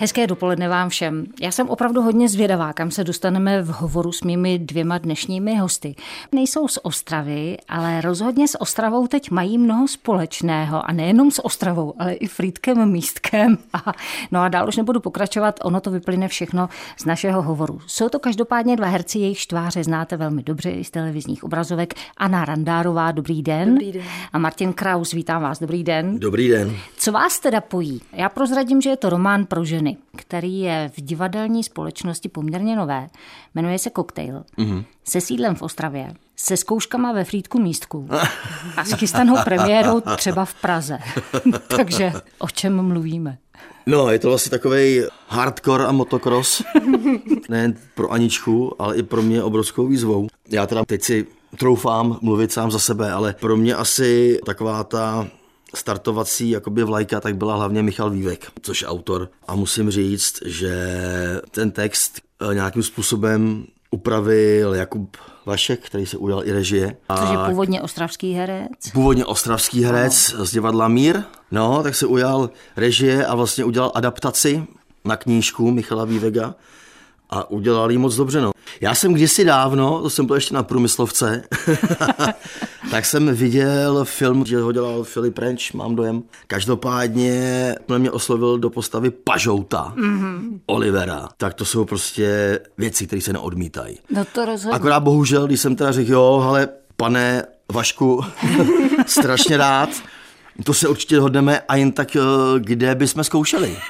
Hezké dopoledne vám všem. Já jsem opravdu hodně zvědavá, kam se dostaneme v hovoru s mými dvěma dnešními hosty. Nejsou z Ostravy, ale rozhodně s Ostravou teď mají mnoho společného a nejenom s Ostravou, ale i Frýdkem Místkem. A, no a dál už nebudu pokračovat, ono to vyplyne všechno z našeho hovoru. Jsou to každopádně dva herci, jejich štváře znáte velmi dobře i z televizních obrazovek. Anna Randárová, dobrý den. Dobrý den. A Martin Kraus, vítám vás, dobrý den. Dobrý den. Co vás teda pojí? Já prozradím, že je to román pro ženy, který je v divadelní společnosti poměrně nové. Jmenuje se Cocktail. Mm-hmm. Se sídlem v Ostravě. Se zkouškama ve Frýdku místku. A s chystanou premiérou třeba v Praze. Takže o čem mluvíme? No, je to vlastně takový hardcore a motocross. Nejen pro Aničku, ale i pro mě obrovskou výzvou. Já teda teď si troufám mluvit sám za sebe, ale pro mě asi taková ta startovací jakoby vlajka, tak byla hlavně Michal Vývek, což je autor. A musím říct, že ten text eh, nějakým způsobem upravil Jakub Vašek, který se ujal i režie. Což je původně ostravský herec. Původně ostravský herec no. z divadla Mír. No, tak se ujal režie a vlastně udělal adaptaci na knížku Michala Vývega a udělal jí moc dobře. No. Já jsem kdysi dávno, to jsem byl ještě na průmyslovce, tak jsem viděl film, že ho dělal Filip Renč, mám dojem. Každopádně mě oslovil do postavy Pažouta, mm-hmm. Olivera. Tak to jsou prostě věci, které se neodmítají. No to rozhodně. Akorát bohužel, když jsem teda řekl, jo, ale pane Vašku, strašně rád, to se určitě hodneme a jen tak, eh, kde bychom zkoušeli.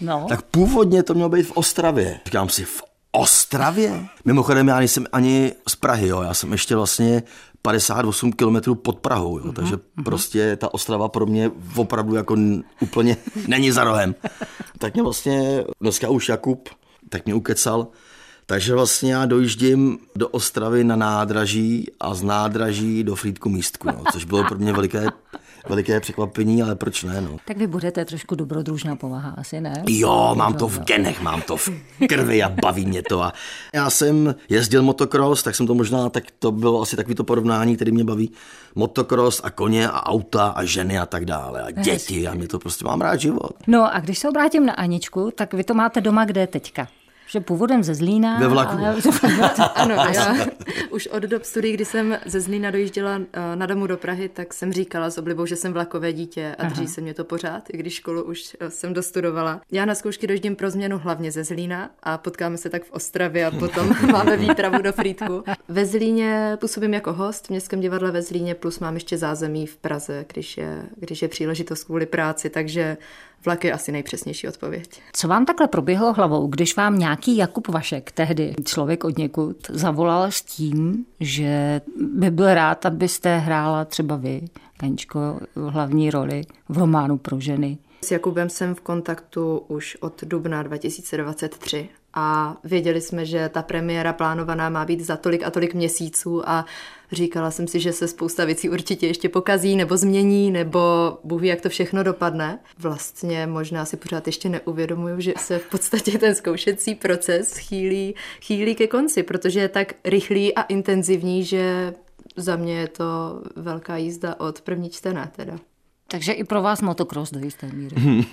No. Tak původně to mělo být v Ostravě. Říkám si, v Ostravě? Mimochodem, já nejsem ani z Prahy, jo. já jsem ještě vlastně 58 kilometrů pod Prahou, jo. takže uh-huh. prostě ta Ostrava pro mě opravdu jako úplně není za rohem. tak mě vlastně dneska už Jakub tak mě ukecal, takže vlastně já dojíždím do Ostravy na nádraží a z nádraží do Frýdku místku, no, což bylo pro mě veliké veliké překvapení, ale proč ne? No. Tak vy budete trošku dobrodružná povaha, asi ne? Jo, mám to v genech, mám to v krvi a baví mě to. A já jsem jezdil motocross, tak jsem to možná, tak to bylo asi takový to porovnání, který mě baví. Motocross a koně a auta a ženy a tak dále. A děti a mě to prostě mám rád život. No a když se obrátím na Aničku, tak vy to máte doma kde teďka? Že původem ze Zlína. Ve vlaku. Ale... ano, já už od dob studií, kdy jsem ze Zlína dojížděla eh, na domu do Prahy, tak jsem říkala s oblibou, že jsem vlakové dítě a drží se mě to pořád, i když školu už eh, jsem dostudovala. Já na zkoušky dojíždím pro změnu hlavně ze Zlína a potkáme se tak v Ostravě a potom máme výpravu do Frýdku. Ve Zlíně působím jako host v Městském divadle ve Zlíně, plus mám ještě zázemí v Praze, když je, když je příležitost kvůli práci, takže Vlak je asi nejpřesnější odpověď. Co vám takhle proběhlo hlavou, když vám nějaký Jakub Vašek, tehdy člověk od někud, zavolal s tím, že by byl rád, abyste hrála třeba vy, Kaničko, hlavní roli v románu pro ženy? S Jakubem jsem v kontaktu už od dubna 2023 a věděli jsme, že ta premiéra plánovaná má být za tolik a tolik měsíců a říkala jsem si, že se spousta věcí určitě ještě pokazí nebo změní, nebo Bůh ví, jak to všechno dopadne. Vlastně možná si pořád ještě neuvědomuju, že se v podstatě ten zkoušecí proces chýlí, chýlí ke konci, protože je tak rychlý a intenzivní, že za mě je to velká jízda od první čtené teda. Takže i pro vás motocross do jisté míry.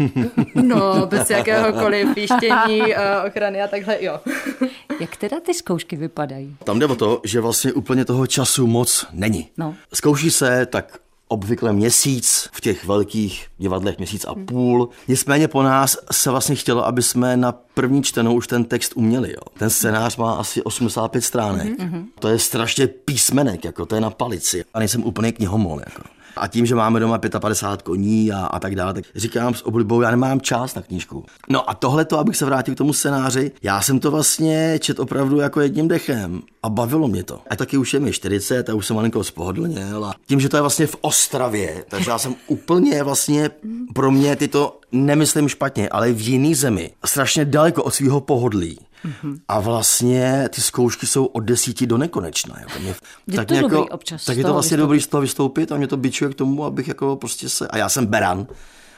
No, bez jakéhokoliv píštění, ochrany a takhle, jo. Jak teda ty zkoušky vypadají? Tam jde o to, že vlastně úplně toho času moc není. No. Zkouší se tak obvykle měsíc, v těch velkých divadlech měsíc a půl. Nicméně po nás se vlastně chtělo, aby jsme na první čtenou už ten text uměli. Jo. Ten scénář má asi 85 stránek. Mm-hmm. To je strašně písmenek, jako to je na palici. A nejsem úplně knihomol. Jako. A tím, že máme doma 55 koní a, a tak dále, tak říkám s oblibou, já nemám čas na knížku. No a tohle to, abych se vrátil k tomu scénáři, já jsem to vlastně čet opravdu jako jedním dechem a bavilo mě to. A taky už je mi 40 a už jsem malinko spohodlněl a tím, že to je vlastně v Ostravě, takže já jsem úplně vlastně pro mě tyto nemyslím špatně, ale v jiný zemi, strašně daleko od svého pohodlí. Mm-hmm. A vlastně ty zkoušky jsou od desíti do nekonečna. Jako mě, je tak to jako, dobrý občas tak je to vlastně vystoupit. dobrý z toho vystoupit a mě to bičuje k tomu, abych jako prostě se... A já jsem beran,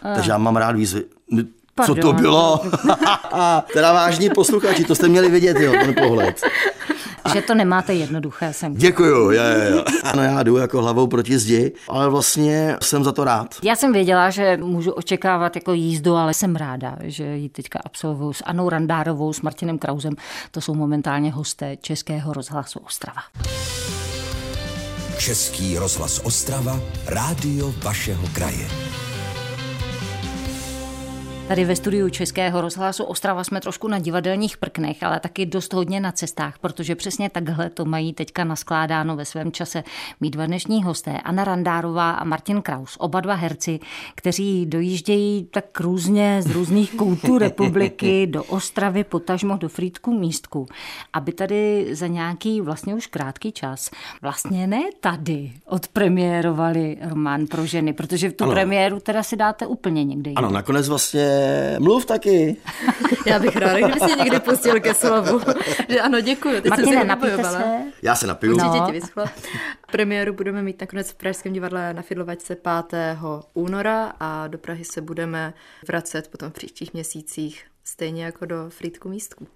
a. takže já mám rád výzvy. Pardon. Co to bylo? teda vážní posluchači, to jste měli vidět, jo, ten pohled. Že to nemáte jednoduché, jsem. Děkuju, jo, jo, jo. Ano, já jdu jako hlavou proti zdi, ale vlastně jsem za to rád. Já jsem věděla, že můžu očekávat jako jízdu, ale jsem ráda, že ji teďka absolvuju s Anou Randárovou, s Martinem Krauzem. To jsou momentálně hosté Českého rozhlasu Ostrava. Český rozhlas Ostrava, rádio vašeho kraje. Tady ve studiu Českého rozhlasu Ostrava jsme trošku na divadelních prknech, ale taky dost hodně na cestách, protože přesně takhle to mají teďka naskládáno ve svém čase mít dva dnešní hosté, Anna Randárová a Martin Kraus, oba dva herci, kteří dojíždějí tak různě z různých koutů republiky do Ostravy, potažmo do Frýdku místku, aby tady za nějaký vlastně už krátký čas, vlastně ne tady, odpremiérovali román pro ženy, protože v tu ano. premiéru teda si dáte úplně někde. Ano, nakonec vlastně mluv taky. Já bych ráda, kdyby se někdy pustil ke slovu. že ano, děkuji. Martine, napijte se. Já se napiju. Určitě no. ti vyschlo. Premiéru budeme mít nakonec v Pražském divadle na Fidlovačce 5. února a do Prahy se budeme vracet potom v příštích měsících Stejně jako do Frýdku místku.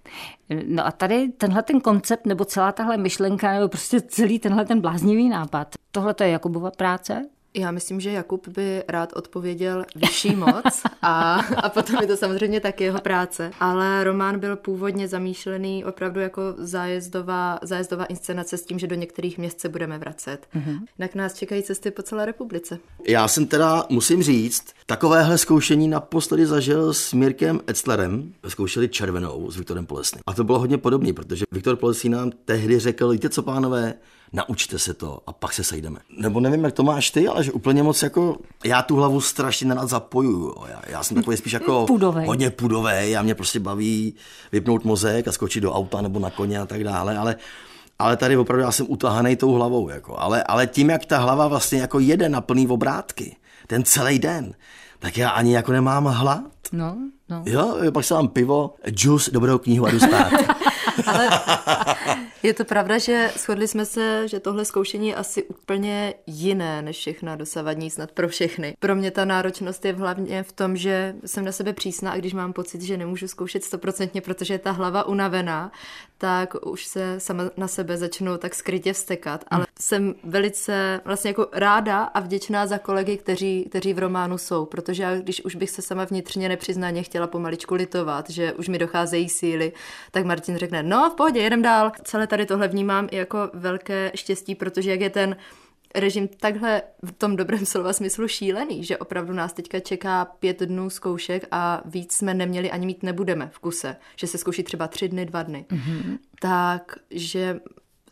No a tady tenhle ten koncept, nebo celá tahle myšlenka, nebo prostě celý tenhle ten bláznivý nápad, tohle to je Jakubova práce? Já myslím, že Jakub by rád odpověděl vyšší moc a, a potom je to samozřejmě taky jeho práce. Ale román byl původně zamýšlený opravdu jako zájezdová, zájezdová inscenace s tím, že do některých měst se budeme vracet. Mm-hmm. Jinak nás čekají cesty po celé republice. Já jsem teda, musím říct, takovéhle zkoušení naposledy zažil s Mirkem Etzlerem. Zkoušeli červenou s Viktorem Polesným. A to bylo hodně podobné, protože Viktor Polesný nám tehdy řekl, víte co pánové, naučte se to a pak se sejdeme. Nebo nevím, jak to máš ty, ale že úplně moc jako, já tu hlavu strašně nerad zapojuju. Já, já jsem takový spíš jako pudovej. hodně pudový a mě prostě baví vypnout mozek a skočit do auta nebo na koně a tak dále, ale ale tady opravdu já jsem utahaný tou hlavou. Jako. Ale, ale tím, jak ta hlava vlastně jako jede na plný obrátky, ten celý den, tak já ani jako nemám hlad. No, no. Jo, pak se mám pivo, džus, dobrou knihu a jdu spát. Ale je to pravda, že shodli jsme se, že tohle zkoušení je asi úplně jiné než všechna dosavadní snad pro všechny. Pro mě ta náročnost je hlavně v tom, že jsem na sebe přísná a když mám pocit, že nemůžu zkoušet stoprocentně, protože je ta hlava unavená, tak už se sama na sebe začnu tak skrytě vstekat. Ale hmm. jsem velice vlastně jako ráda a vděčná za kolegy, kteří, kteří v románu jsou, protože já, když už bych se sama vnitřně nepřiznaně chtěla pomaličku litovat, že už mi docházejí síly, tak Martin řekne, no v pohodě, jedem dál. Celé tady tohle vnímám i jako velké štěstí, protože jak je ten režim takhle v tom dobrém slova smyslu šílený, že opravdu nás teďka čeká pět dnů zkoušek a víc jsme neměli ani mít nebudeme v kuse, že se zkouší třeba tři dny, dva dny. Mm-hmm. Tak, že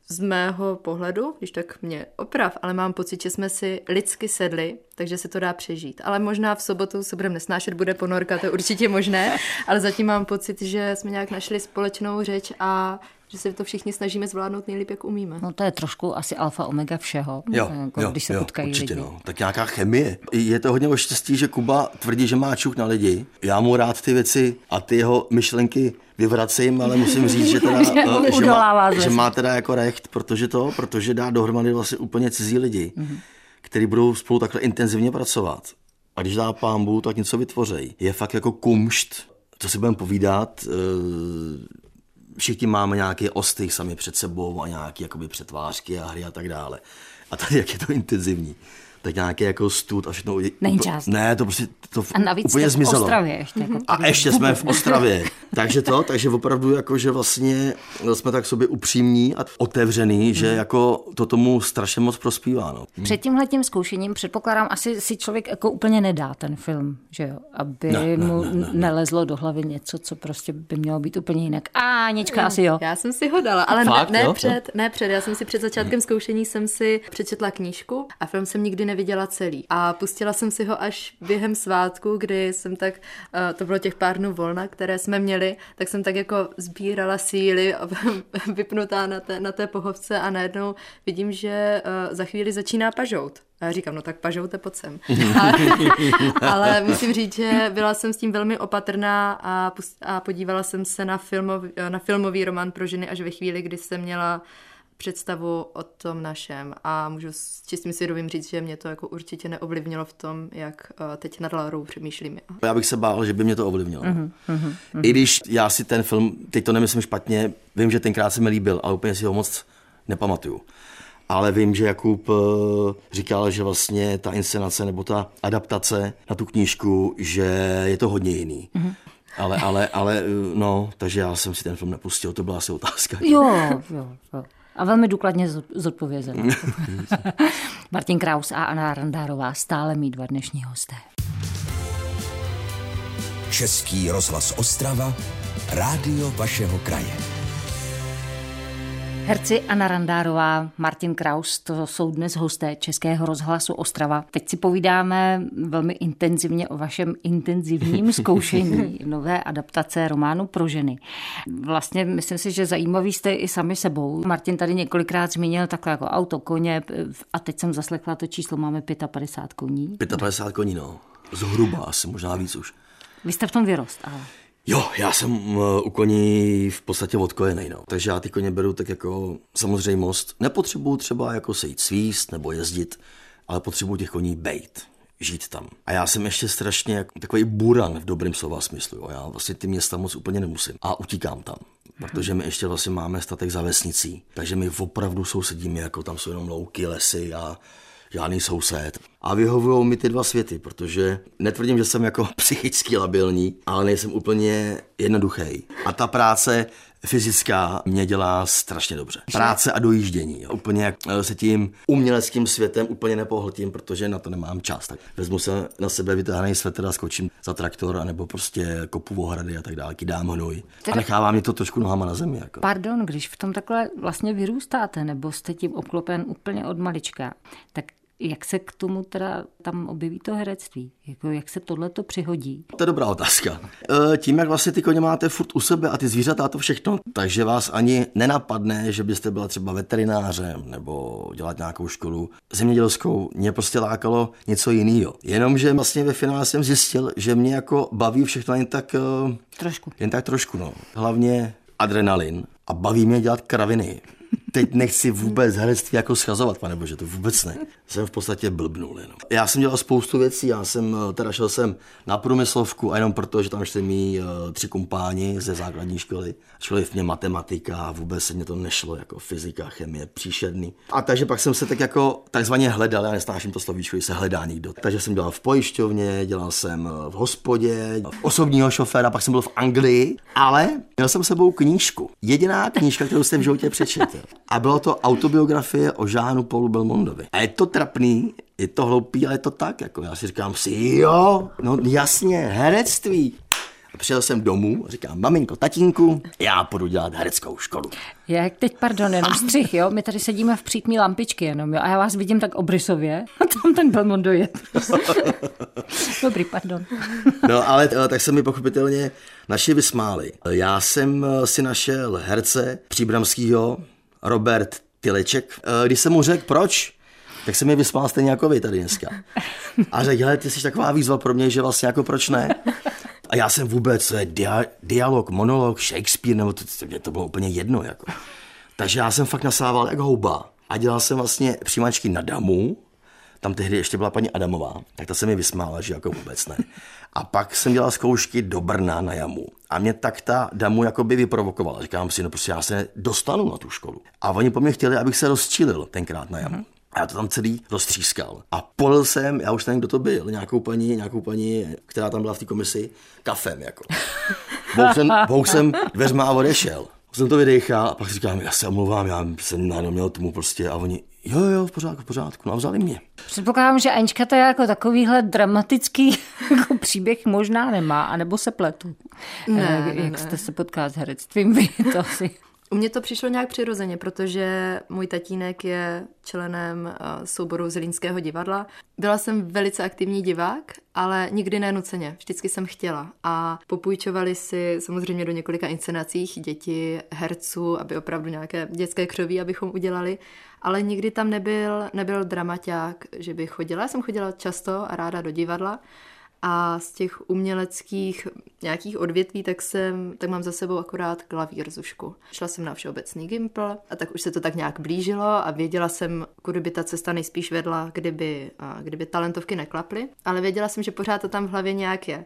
z mého pohledu, když tak mě oprav, ale mám pocit, že jsme si lidsky sedli, takže se to dá přežít. Ale možná v sobotu se budeme nesnášet, bude ponorka, to je určitě možné, ale zatím mám pocit, že jsme nějak našli společnou řeč a že se to všichni snažíme zvládnout nejlíp, jak umíme. No to je trošku asi alfa omega všeho, jo, jako, jo, když se jo, potkají určitě, lidi. No. Tak nějaká chemie. Je to hodně o štěstí, že Kuba tvrdí, že má čuk na lidi. Já mu rád ty věci a ty jeho myšlenky vyvracím, ale musím říct, že, teda, že, že, má, že má teda jako recht, protože to, protože dá dohromady vlastně úplně cizí lidi, mm-hmm. kteří budou spolu takhle intenzivně pracovat. A když dá pámbu, tak něco vytvoří. Je fakt jako kumšt, co si budeme povídat, e- všichni máme nějaké ostych sami před sebou a nějaké jakoby přetvářky a hry a tak dále. A tady, jak je to intenzivní tak nějaký jako stud a všechno. Není čas. Ne, to prostě to a navíc úplně zmizelo. v Ostravě ještě. Jako a ještě jsme v Ostravě. takže to, takže opravdu jako, že vlastně jsme tak sobě upřímní a otevřený, mm. že jako to tomu strašně moc prospívá. No. Před tímhle tím zkoušením předpokládám, asi si člověk jako úplně nedá ten film, že jo, aby ne, mu ne, ne, ne, nelezlo do hlavy něco, co prostě by mělo být úplně jinak. A Anička asi jo. Já jsem si ho dala, ale Fakt, ne, ne, před, ne před, já jsem si před začátkem zkoušení jsem si přečetla knížku a film jsem nikdy neviděla celý. A pustila jsem si ho až během svátku, kdy jsem tak, eh, to bylo těch pár dnů volna, které jsme měli, tak jsem tak jako sbírala síly vypnutá na té, na té pohovce a najednou vidím, že eh, za chvíli začíná pažout. A já říkám, no tak pažoute pod sem. ale musím říct, že byla jsem s tím velmi opatrná a, a podívala jsem se na, filmov, na filmový román pro ženy až ve chvíli, kdy jsem měla představu o tom našem a můžu s čistým svědomím říct, že mě to jako určitě neovlivnilo v tom, jak eh, teď nad Laurou přemýšlím. Já bych se bál, že by mě to ovlivnilo. Mm-hmm, mm-hmm. I když já si ten film, teď to nemyslím špatně, vím, že tenkrát se mi líbil, ale úplně si ho moc nepamatuju. Ale vím, že Jakub eh, říkal, že vlastně ta inscenace nebo ta adaptace na tu knížku, že je to hodně jiný. Mm-hmm. Ale, ale, ale, eh, no, takže já jsem si ten film nepustil, to byla asi otázka. Jo, jo, jo. A velmi důkladně zodpovězen. Martin Kraus a Anna Randárová stále mít dva dnešní hosté. Český rozhlas Ostrava, rádio vašeho kraje. Herci Anna Randárová, Martin Kraus, to jsou dnes hosté Českého rozhlasu Ostrava. Teď si povídáme velmi intenzivně o vašem intenzivním zkoušení nové adaptace románu pro ženy. Vlastně myslím si, že zajímavý jste i sami sebou. Martin tady několikrát zmínil takhle jako auto, koně a teď jsem zaslechla to číslo, máme 55 koní. 55 koní, no. Zhruba asi, možná víc už. Vy jste v tom vyrost, ale... Jo, já jsem u koní v podstatě odkojený, no. Takže já ty koně beru tak jako samozřejmost. Nepotřebuju třeba jako se jít svíst nebo jezdit, ale potřebuju těch koní bejt žít tam. A já jsem ještě strašně jako takový buran v dobrém slova smyslu. Jo. Já vlastně ty města moc úplně nemusím. A utíkám tam. Protože my ještě vlastně máme statek za vesnicí. Takže my opravdu sousedíme, jako tam jsou jenom louky, lesy a žádný soused. A vyhovují mi ty dva světy, protože netvrdím, že jsem jako psychicky labilní, ale nejsem úplně jednoduchý. A ta práce fyzická mě dělá strašně dobře. Práce a dojíždění. Jo. Úplně jak eh, se tím uměleckým světem úplně nepohltím, protože na to nemám čas. Tak vezmu se na sebe vytáhnej svetr a skočím za traktor, anebo prostě kopu ohrady a tak dále, dám hnoj. A nechává mě to trošku nohama na zemi. Jako. Pardon, když v tom takhle vlastně vyrůstáte, nebo jste tím obklopen úplně od malička, tak jak se k tomu teda tam objeví to herectví? Jako jak se tohle to přihodí? To je dobrá otázka. E, tím, jak vlastně ty koně máte furt u sebe a ty zvířata a to všechno, takže vás ani nenapadne, že byste byla třeba veterinářem nebo dělat nějakou školu zemědělskou. Mě prostě lákalo něco jiného. Jenomže vlastně ve finále jsem zjistil, že mě jako baví všechno jen tak... E, trošku. Jen tak trošku, no. Hlavně adrenalin a baví mě dělat kraviny teď nechci vůbec herectví jako schazovat, pane bože, to vůbec ne. Jsem v podstatě blbnul jenom. Já jsem dělal spoustu věcí, já jsem, eh, teda šel jsem na průmyslovku a jenom proto, že tam šli mý uh, tři kumpáni ze základní školy. Školy v mě matematika a vůbec se mě to nešlo, jako fyzika, chemie, příšerný. A takže pak jsem se tak jako takzvaně hledal, já nesnáším to slovíčko, se hledá někdo. Takže jsem dělal v pojišťovně, dělal jsem eh, v hospodě, osobního šoféra, pak jsem byl v Anglii, ale měl jsem sebou knížku. Jediná knížka, kterou jsem v životě přečetl. A bylo to autobiografie o Žánu Paulu Belmondovi. A je to trapný, je to hloupý, ale je to tak. Jako já si říkám si, jo, no jasně, herectví. A přijel jsem domů a říkám, maminko, tatínku, já půjdu dělat hereckou školu. Jak teď, pardon, jenom střih, jo? My tady sedíme v přítmí lampičky jenom, jo? A já vás vidím tak obrysově. A tam ten Belmondo je. Dobrý, pardon. no, ale tak se mi pochopitelně naši vysmáli. Já jsem si našel herce příbramského, Robert Tileček. Eh, když jsem mu řekl, proč, tak se mi vysmál stejně jako vy tady dneska. A řekl, hele, ty jsi taková výzva pro mě, že vlastně jako proč ne? A já jsem vůbec, co je dia, dialog, monolog, Shakespeare, nebo to, to, to bylo úplně jedno. Jako. Takže já jsem fakt nasával jak houba. A dělal jsem vlastně přijímačky na damu, tam tehdy ještě byla paní Adamová, tak ta se mi vysmála, že jako vůbec ne. A pak jsem dělal zkoušky do Brna na jamu. A mě tak ta damu jako by vyprovokovala. Říkám si, no prostě já se dostanu na tu školu. A oni po mně chtěli, abych se rozčilil tenkrát na jamu. A já to tam celý roztřískal. A polil jsem, já už nevím, kdo to byl, nějakou paní, nějakou paní, která tam byla v té komisi, kafem jako. Bouk jsem, bouk jsem dveřma a odešel. Jsem to vydechal a pak říkám, já se omlouvám, já jsem najednou měl tomu prostě a oni, jo, jo, v pořádku, v pořádku, no a vzali mě. Předpokládám, že Anička to je jako takovýhle dramatický jako příběh možná nemá, anebo se pletu. Ne, eh, ne, Jak ne. jste se potká s herectvím vy, to asi. U mě to přišlo nějak přirozeně, protože můj tatínek je členem eh, souboru Zlínského divadla. Byla jsem velice aktivní divák, ale nikdy nenuceně. Vždycky jsem chtěla. A popůjčovali si samozřejmě do několika inscenacích děti, herců, aby opravdu nějaké dětské křoví, abychom udělali. Ale nikdy tam nebyl, nebyl dramaťák, že bych chodila. Já jsem chodila často a ráda do divadla. A z těch uměleckých nějakých odvětví, tak, jsem, tak mám za sebou akorát klavír zušku. Šla jsem na všeobecný gimpl a tak už se to tak nějak blížilo a věděla jsem, kudy by ta cesta nejspíš vedla, kdyby, kdyby talentovky neklaply, ale věděla jsem, že pořád to tam v hlavě nějak je.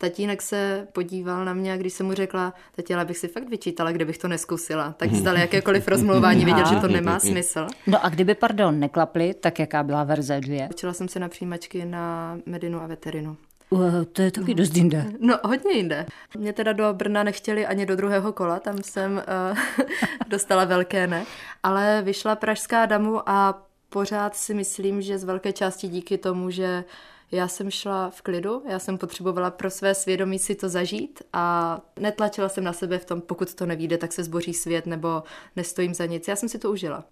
Tatínek se podíval na mě a když jsem mu řekla, tati, ale bych si fakt vyčítala, kdybych to neskusila, tak zdal jakékoliv rozmlouvání, věděl, že to nemá smysl. No a kdyby, pardon, neklaply, tak jaká byla verze dvě? Učila jsem se na přijímačky na medinu a veterinu. Uh, to je taky dost jinde. No, hodně jinde. Mě teda do Brna nechtěli ani do druhého kola, tam jsem uh, dostala velké ne, ale vyšla Pražská damu a pořád si myslím, že z velké části díky tomu, že já jsem šla v klidu, já jsem potřebovala pro své svědomí si to zažít a netlačila jsem na sebe v tom, pokud to nevíde, tak se zboří svět nebo nestojím za nic. Já jsem si to užila.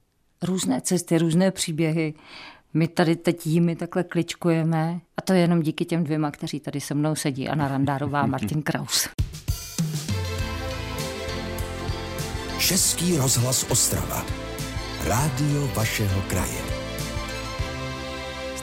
Různé cesty, různé příběhy. My tady teď jimi takhle kličkujeme a to je jenom díky těm dvěma, kteří tady se mnou sedí, Anna Randárová a Martin Kraus. Český rozhlas Ostrava. Rádio vašeho kraje.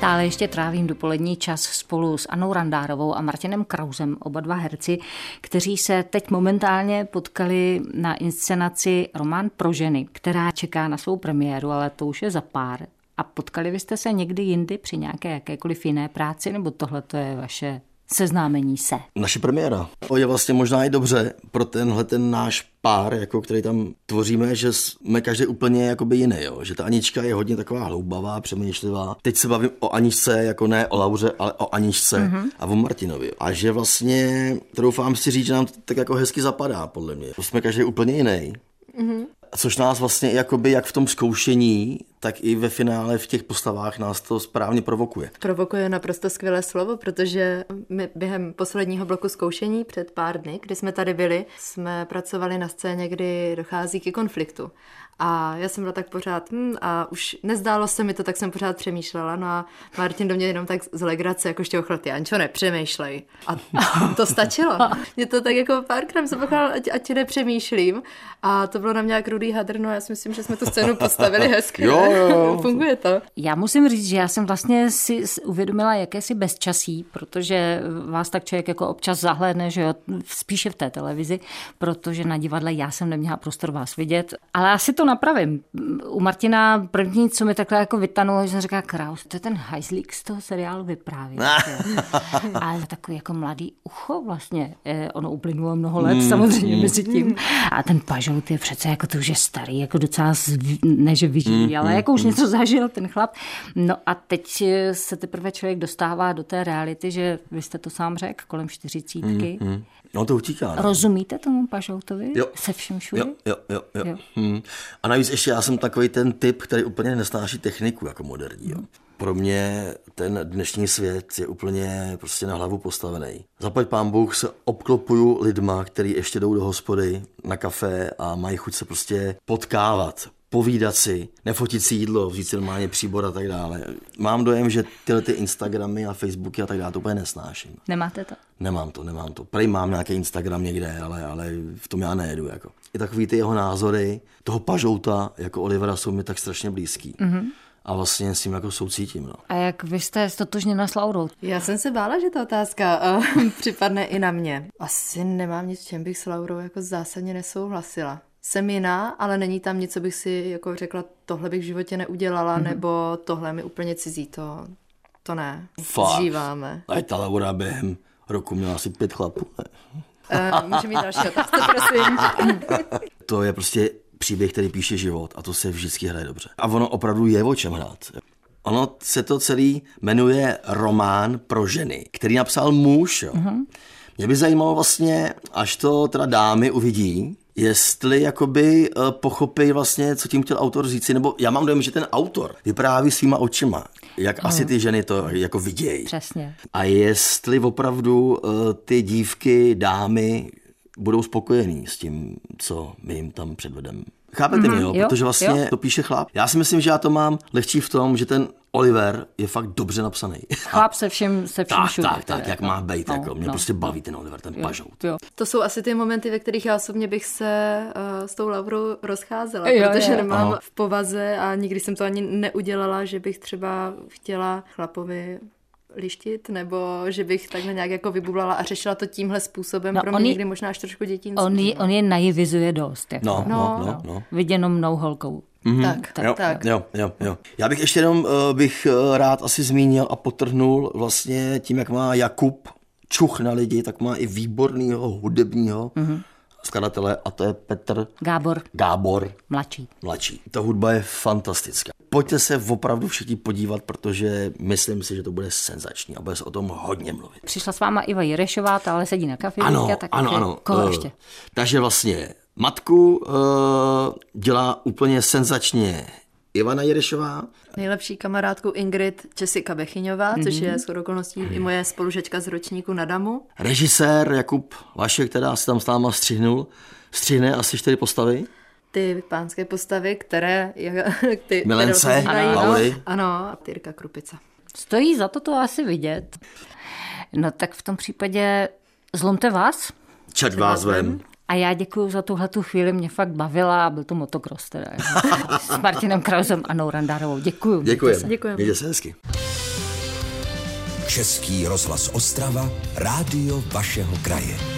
Stále ještě trávím dopolední čas spolu s Anou Randárovou a Martinem Krausem, oba dva herci, kteří se teď momentálně potkali na inscenaci Román pro ženy, která čeká na svou premiéru, ale to už je za pár. A potkali byste se někdy jindy při nějaké jakékoliv jiné práci, nebo tohle to je vaše seznámení se. Naše premiéra. O je vlastně možná i dobře pro tenhle ten náš pár, jako který tam tvoříme, že jsme každý úplně jakoby jiný, jo? že ta Anička je hodně taková hloubavá, přemýšlivá. Teď se bavím o Aničce, jako ne o Lauře, ale o Aničce mm-hmm. a o Martinovi. A že vlastně, troufám si říct, že nám to tak jako hezky zapadá, podle mě. Jsme každý úplně jiný. Mm-hmm. Což nás vlastně jakoby jak v tom zkoušení, tak i ve finále v těch postavách nás to správně provokuje. Provokuje naprosto skvělé slovo, protože my během posledního bloku zkoušení před pár dny, kdy jsme tady byli, jsme pracovali na scéně, kdy dochází k konfliktu. A já jsem byla tak pořád, hm, a už nezdálo se mi to, tak jsem pořád přemýšlela. No a Martin do mě jenom tak z legrace, jako ještě ty Ančo, nepřemýšlej. A to stačilo. Mě to tak jako párkrát jsem pochál, ať, ať nepřemýšlím. A to bylo na mě jak rudý hadr, no já si myslím, že jsme tu scénu postavili hezky. jo, jo. Funguje to. Já musím říct, že já jsem vlastně si uvědomila jakési bezčasí, protože vás tak člověk jako občas zahledne, že jo, spíše v té televizi, protože na divadle já jsem neměla prostor vás vidět, ale asi to napravím. U Martina první, co mi takhle jako vytanulo, že jsem říkala, Kraus, to je ten hajzlík z toho seriálu vypráví. Ale takový jako mladý ucho vlastně. Eh, ono uplynulo mnoho let mm, samozřejmě mm. mezi tím. A ten pažout je přece jako to už je starý, jako docela, ne že vyžijí, mm, ale mm, jako už mm. něco zažil ten chlap. No a teď se teprve člověk dostává do té reality, že vy jste to sám řekl, kolem čtyřicítky. Mm, mm. No to utíká. Ne? Rozumíte tomu Pažoutovi? Jo. Se vším všude? Jo, jo, jo. jo. jo. Hmm. A navíc ještě já jsem takový ten typ, který úplně nesnáší techniku jako moderní. Jo. Pro mě ten dnešní svět je úplně prostě na hlavu postavený. Zaplať pán Bůh se obklopuju lidma, kteří ještě jdou do hospody na kafe a mají chuť se prostě potkávat, povídat si, nefotit si jídlo, vzít si normálně příbor a tak dále. Mám dojem, že tyhle ty Instagramy a Facebooky a tak dále to úplně nesnáším. Nemáte to? Nemám to, nemám to. Prej mám nějaký Instagram někde, ale, ale v tom já nejedu. Jako. I takový ty jeho názory, toho pažouta jako Olivera jsou mi tak strašně blízký. Mm-hmm a vlastně s tím jako soucítím. No. A jak vy jste stotožněna s Laurou? Já jsem se bála, že ta otázka uh, připadne i na mě. Asi nemám nic, čem bych s Laurou jako zásadně nesouhlasila jsem jiná, ale není tam nic, co bych si jako řekla, tohle bych v životě neudělala, mm-hmm. nebo tohle mi úplně cizí, to, to ne. Fakt. Žíváme. A ta Laura během roku měla asi pět chlapů, ne? Uh, může mít další otázku, prosím. to je prostě příběh, který píše život a to se vždycky hraje dobře. A ono opravdu je o čem hrát. Ono se to celý jmenuje Román pro ženy, který napsal muž. Jo. Mm-hmm. Mě by zajímalo vlastně, až to teda dámy uvidí, jestli jakoby uh, pochopí vlastně, co tím chtěl autor říci, nebo já mám dojem, že ten autor vypráví svýma očima, jak hmm. asi ty ženy to jako vidějí. Přesně. A jestli opravdu uh, ty dívky, dámy budou spokojení s tím, co my jim tam předvedeme. Chápete mm-hmm, mi, jo? jo? Protože vlastně jo. to píše chlap. Já si myslím, že já to mám lehčí v tom, že ten Oliver je fakt dobře napsaný. Chlap se všem, se všem tak, všude. Tak, tak, jak má být. No, jako. Mě no. prostě baví ten Oliver, ten jo, pažout. Jo. To jsou asi ty momenty, ve kterých já osobně bych se uh, s tou Laurou rozcházela, jo, protože jo. nemám Aha. v povaze a nikdy jsem to ani neudělala, že bych třeba chtěla chlapovi lištit, nebo že bych takhle nějak jako vybublala a řešila to tímhle způsobem. No, Pro mě on je- někdy možná až trošku dětinský. On je, on je naivizuje dost. Jako. No, no, no, No. no. Viděnou mnou holkou. Tak, tak, jo, tak. Jo, jo, jo. Já bych ještě jenom uh, bych uh, rád asi zmínil a potrhnul vlastně tím, jak má Jakub čuch na lidi, tak má i výborného hudebního mm-hmm. skladatele a to je Petr Gábor, Gábor mladší. mladší. Ta hudba je fantastická. Pojďte se opravdu všichni podívat, protože myslím si, že to bude senzační a bude se o tom hodně mluvit. Přišla s váma Iva Jirešová, ta ale sedí na kafi. Ano, tak ano, ano. Koho Eh, ještě? Takže vlastně matku uh, dělá úplně senzačně Ivana Jirešová. Nejlepší kamarádku Ingrid Jessica Bechyňová, což je shodou okolností i moje spolužečka z ročníku na Damu. Režisér Jakub Vašek, která se tam s náma střihnul, střihne asi čtyři postavy. Ty pánské postavy, které... Ty, Milence, které ano. Laury. Ano, a Tyrka Krupica. Stojí za to to asi vidět. No tak v tom případě zlomte vás. Čert vás vem. A já děkuji za tuhle tu chvíli, mě fakt bavila a byl to motocross teda. S Martinem Krausem a Nourandárovou. Děkuji. Děkujeme. Děkujeme. Mějte se hezky. Český rozhlas Ostrava, rádio vašeho kraje.